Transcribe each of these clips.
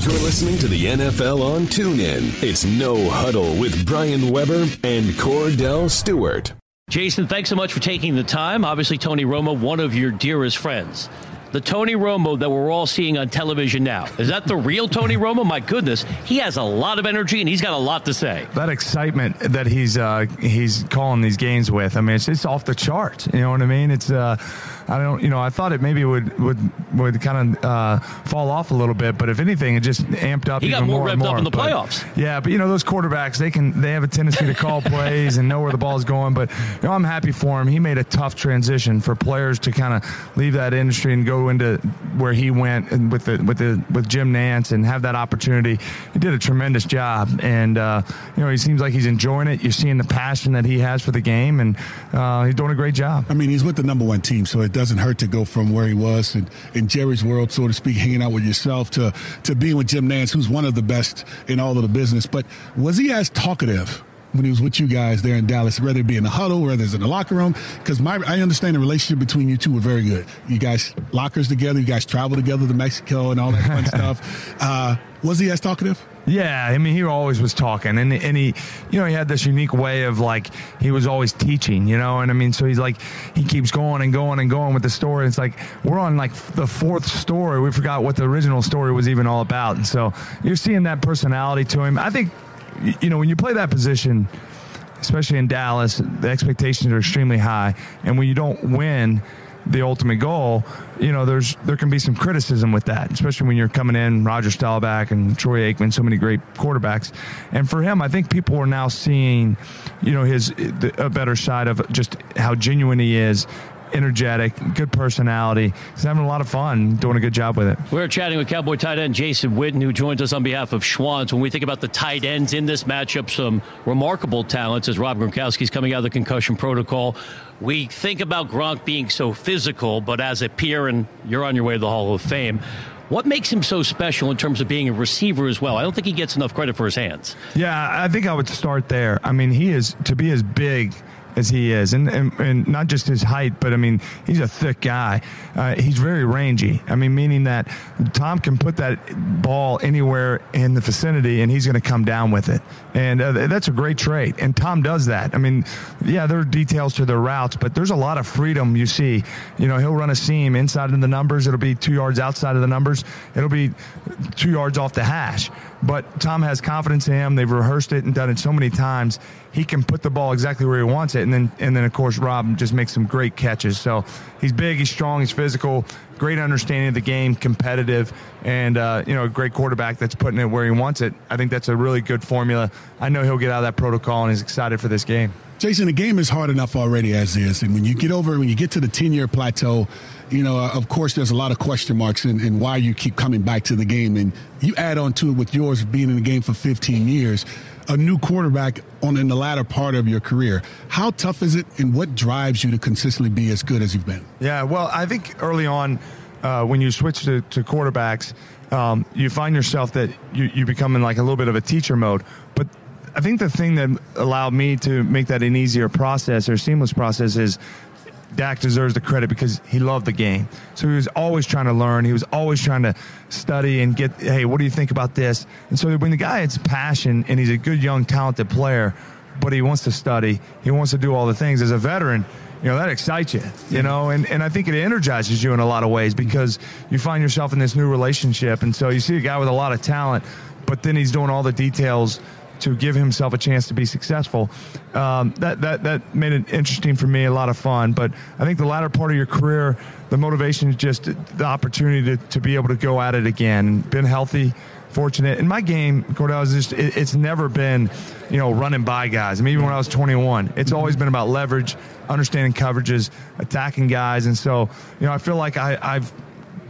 You're listening to the NFL on TuneIn. It's No Huddle with Brian Weber and Kordell Stewart. Jason, thanks so much for taking the time. Obviously, Tony Romo, one of your dearest friends the Tony Romo that we're all seeing on television now. Is that the real Tony Romo? My goodness, he has a lot of energy and he's got a lot to say. That excitement that he's uh, he's calling these games with, I mean, it's, it's off the charts. You know what I mean? It's uh, I don't, you know, I thought it maybe would would would kind of uh, fall off a little bit, but if anything, it just amped up. He got more, more revved up in the but, playoffs. Yeah, but you know those quarterbacks, they can they have a tendency to call plays and know where the ball is going. But you know, I'm happy for him. He made a tough transition for players to kind of leave that industry and go into where he went and with the with the with Jim Nantz and have that opportunity. He did a tremendous job, and uh, you know he seems like he's enjoying it. You're seeing the passion that he has for the game, and uh, he's doing a great job. I mean, he's with the number one team, so it doesn't hurt to go from where he was in, in Jerry's world, so to speak, hanging out with yourself to to being with Jim Nantz, who's one of the best in all of the business. But was he as talkative? When he was with you guys there in Dallas, whether it be in the huddle, whether it's in the locker room. Because my, I understand the relationship between you two were very good. You guys lockers together, you guys travel together to Mexico and all that fun stuff. Uh, was he as talkative? Yeah, I mean, he always was talking, and and he, you know, he had this unique way of like he was always teaching, you know, and I mean, so he's like he keeps going and going and going with the story. It's like we're on like the fourth story. We forgot what the original story was even all about, and so you're seeing that personality to him. I think, you know, when you play that position, especially in Dallas, the expectations are extremely high, and when you don't win the ultimate goal, you know, there's there can be some criticism with that, especially when you're coming in Roger Staubach and Troy Aikman, so many great quarterbacks. And for him, I think people are now seeing, you know, his a better side of just how genuine he is energetic, good personality. He's having a lot of fun, doing a good job with it. We're chatting with Cowboy tight end Jason Witten, who joins us on behalf of Schwan's. When we think about the tight ends in this matchup, some remarkable talents as Rob Gronkowski's coming out of the concussion protocol. We think about Gronk being so physical, but as a peer, and you're on your way to the Hall of Fame. What makes him so special in terms of being a receiver as well? I don't think he gets enough credit for his hands. Yeah, I think I would start there. I mean, he is to be as big as he is, and, and, and not just his height, but I mean he's a thick guy. Uh, he's very rangy. I mean, meaning that Tom can put that ball anywhere in the vicinity, and he's going to come down with it, and uh, that's a great trait. And Tom does that. I mean, yeah, there are details to their routes, but there's a lot of freedom you see. You know, he'll run a seam inside of the numbers. It'll be two yards outside of the numbers. It'll be two yards off the hash. But Tom has confidence in him. They've rehearsed it and done it so many times. He can put the ball exactly where he wants it, and then and then of course Rob just makes some great catches. So he's big, he's strong, he's physical, great understanding of the game, competitive, and uh, you know a great quarterback that's putting it where he wants it. I think that's a really good formula. I know he'll get out of that protocol, and he's excited for this game. Jason, the game is hard enough already as is, and when you get over, when you get to the ten-year plateau, you know, of course, there's a lot of question marks in, why you keep coming back to the game, and you add on to it with yours being in the game for 15 years, a new quarterback on in the latter part of your career. How tough is it, and what drives you to consistently be as good as you've been? Yeah, well, I think early on, uh, when you switch to, to quarterbacks, um, you find yourself that you, you become in like a little bit of a teacher mode, but I think the thing that allowed me to make that an easier process or seamless process is Dak deserves the credit because he loved the game. So he was always trying to learn. He was always trying to study and get, hey, what do you think about this? And so when the guy has passion and he's a good, young, talented player, but he wants to study, he wants to do all the things as a veteran, you know, that excites you, you know, and, and I think it energizes you in a lot of ways because you find yourself in this new relationship. And so you see a guy with a lot of talent, but then he's doing all the details – to give himself a chance to be successful. Um, that that that made it interesting for me, a lot of fun. But I think the latter part of your career, the motivation is just the opportunity to, to be able to go at it again. Been healthy, fortunate. In my game, Kordell is just it, it's never been, you know, running by guys. I mean, even when I was 21, it's always been about leverage, understanding coverages, attacking guys, and so you know, I feel like I, I've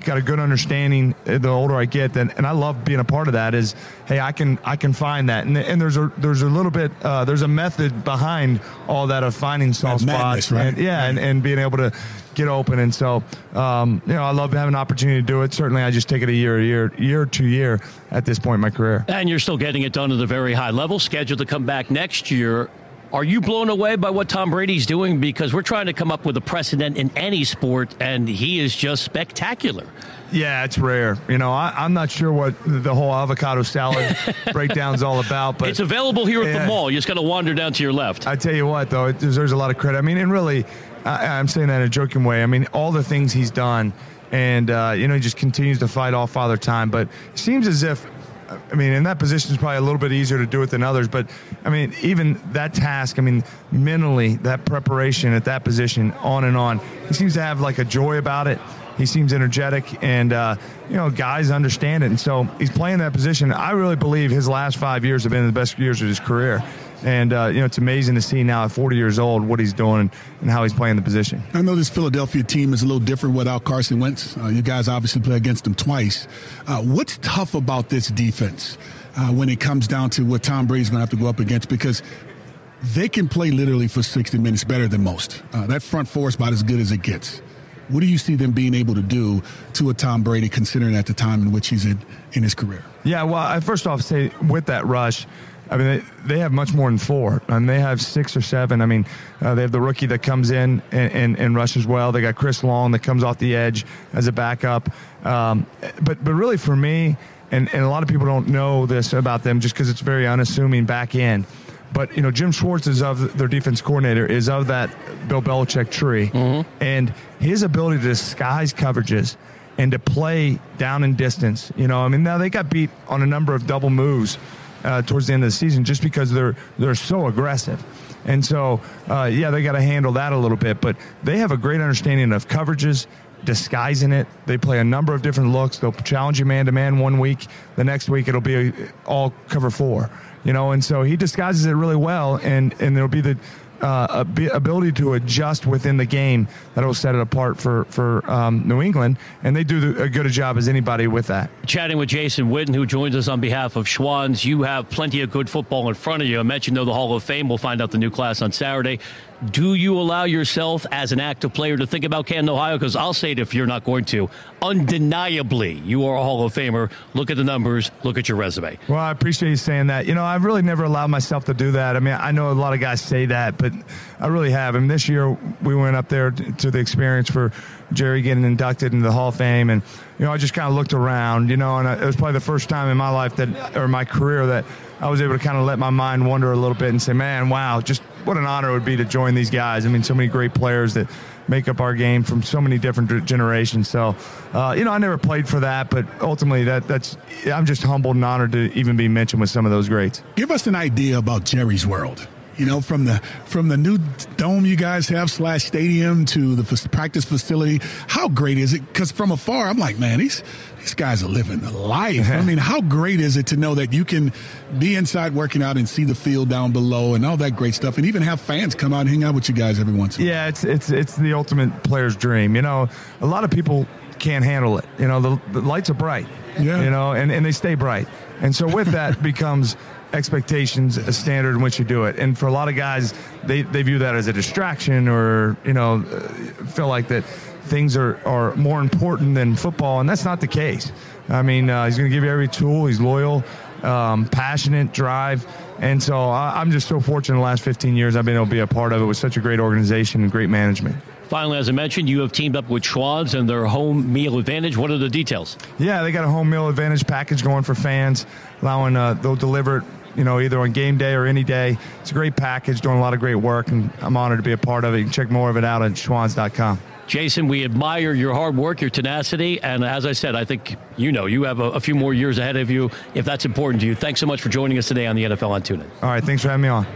got a good understanding the older I get, then, and I love being a part of that. Is hey, I can I can find that, and, and there's a there's a little bit uh, there's a method behind all that of finding soft that spots, right? And, yeah, and, and being able to get open, and so um, you know I love having an opportunity to do it. Certainly, I just take it a year, a year, year to year at this point in my career. And you're still getting it done at a very high level. Scheduled to come back next year Are you blown away by what Tom Brady's doing? Because we're trying to come up with a precedent in any sport, and he is just spectacular. Yeah, it's rare. You know, I, am not sure what the whole avocado salad breakdown is all about, but it's available here at yeah, the mall. You just got to wander down to your left. I tell you what, though, it deserves a lot of credit. I mean, and really, I, am saying that in a joking way. I mean, all the things he's done, and uh, you know, he just continues to fight off Father Time. But it seems as if I mean, in that position is probably a little bit easier to do it than others. But I mean, even that task, I mean, mentally, that preparation at that position, on and on, he seems to have like a joy about it. He seems energetic, and uh, you know, guys understand it. And so he's playing that position. I really believe his last five years have been the best years of his career. And, uh, you know, it's amazing to see now at 40 years old what he's doing and how he's playing the position. I know this Philadelphia team is a little different without Carson Wentz. Uh, you guys obviously play against them twice. Uh, what's tough about this defense uh, when it comes down to what Tom Brady's going to have to go up against? Because they can play literally for 60 minutes better than most. Uh, that front four is about as good as it gets. What do you see them being able to do to a Tom Brady, considering at the time in which he's in, in his career? Yeah, well, I first off say with that rush, I mean, they, they have much more than four. I mean, they have six or seven. I mean, uh, they have the rookie that comes in and, and, and, rushes well. They got Chris Long that comes off the edge as a backup. Um, but but really for me, and, and a lot of people don't know this about them just because it's very unassuming back end. But you know, Jim Schwartz is of their defense coordinator is of that Bill Belichick tree, mm-hmm. and his ability to disguise coverages and to play down in distance. You know, I mean, now they got beat on a number of double moves uh, towards the end of the season just because they're they're so aggressive. And so, uh, yeah, they got to handle that a little bit, but they have a great understanding of coverages, disguising it. They play a number of different looks. They'll challenge you man to man one week. The next week it'll be all cover four, you know. And so he disguises it really well, and and there'll be the uh, ability to adjust within the game that will set it apart for for um, New England, and they do the, a good a job as anybody with that. Chatting with Jason Witten, who joins us on behalf of Schwan's. You have plenty of good football in front of you. I mentioned though the Hall of Fame. We'll find out the new class on Saturday. Do you allow yourself as an active player to think about Canton, Ohio? Because I'll say it if you're not going to. Undeniably, you are a Hall of Famer. Look at the numbers. Look at your resume. Well, I appreciate you saying that. You know, I've really never allowed myself to do that. I mean, I know a lot of guys say that, but I really have. I mean, this year we went up there to the experience for Jerry getting inducted into the Hall of Fame, and you know, I just kind of looked around, you know, and it was probably the first time in my life that, or my career, that I was able to kind of let my mind wander a little bit and say, man, wow, just what an honor it would be to join these guys. I mean, so many great players that make up our game from so many different generations. So, uh, you know, I never played for that, but ultimately, that that's I'm just humbled and honored to even be mentioned with some of those greats. Give us an idea about Jerry's World you know, from the from the new dome you guys have slash stadium to the practice facility. How great is it? Because from afar, I'm like, man, these these guys are living the life. I mean, how great is it to know that you can be inside working out and see the field down below and all that great stuff, and even have fans come out and hang out with you guys every once in a while. Yeah, it's it's it's the ultimate player's dream. You know, a lot of people can't handle it. You know, the, the lights are bright. Yeah. You know, and, and they stay bright. And so with that becomes expectations a standard in which you do it. And for a lot of guys, they, they view that as a distraction or, you know, feel like that things are, are more important than football. And that's not the case. I mean, uh, he's going to give you every tool. He's loyal, um, passionate, drive. And so I, I'm just so fortunate the last 15 years I've been able to be a part of it with such a great organization and great management. Finally, as I mentioned, you have teamed up with Schwan's and their home meal advantage. What are the details? Yeah, they got a home meal advantage package going for fans, allowing uh, they'll deliver it you know, either on game day or any day. It's a great package, doing a lot of great work, and I'm honored to be a part of it. You can check more of it out at schwans.com. Jason, we admire your hard work, your tenacity, and as I said, I think you know you have a, a, few more years ahead of you if that's important to you. Thanks so much for joining us today on the NFL on TuneIn. All right, thanks for having me on.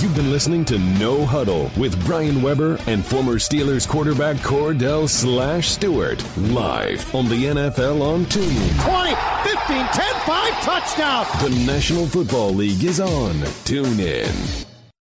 You've been listening to No Huddle with Brian Weber and former Steelers quarterback Kordell Slash Stewart live on the NFL on TuneIn. 20, 15, 10, 5, touchdown. The National Football League is on TuneIn.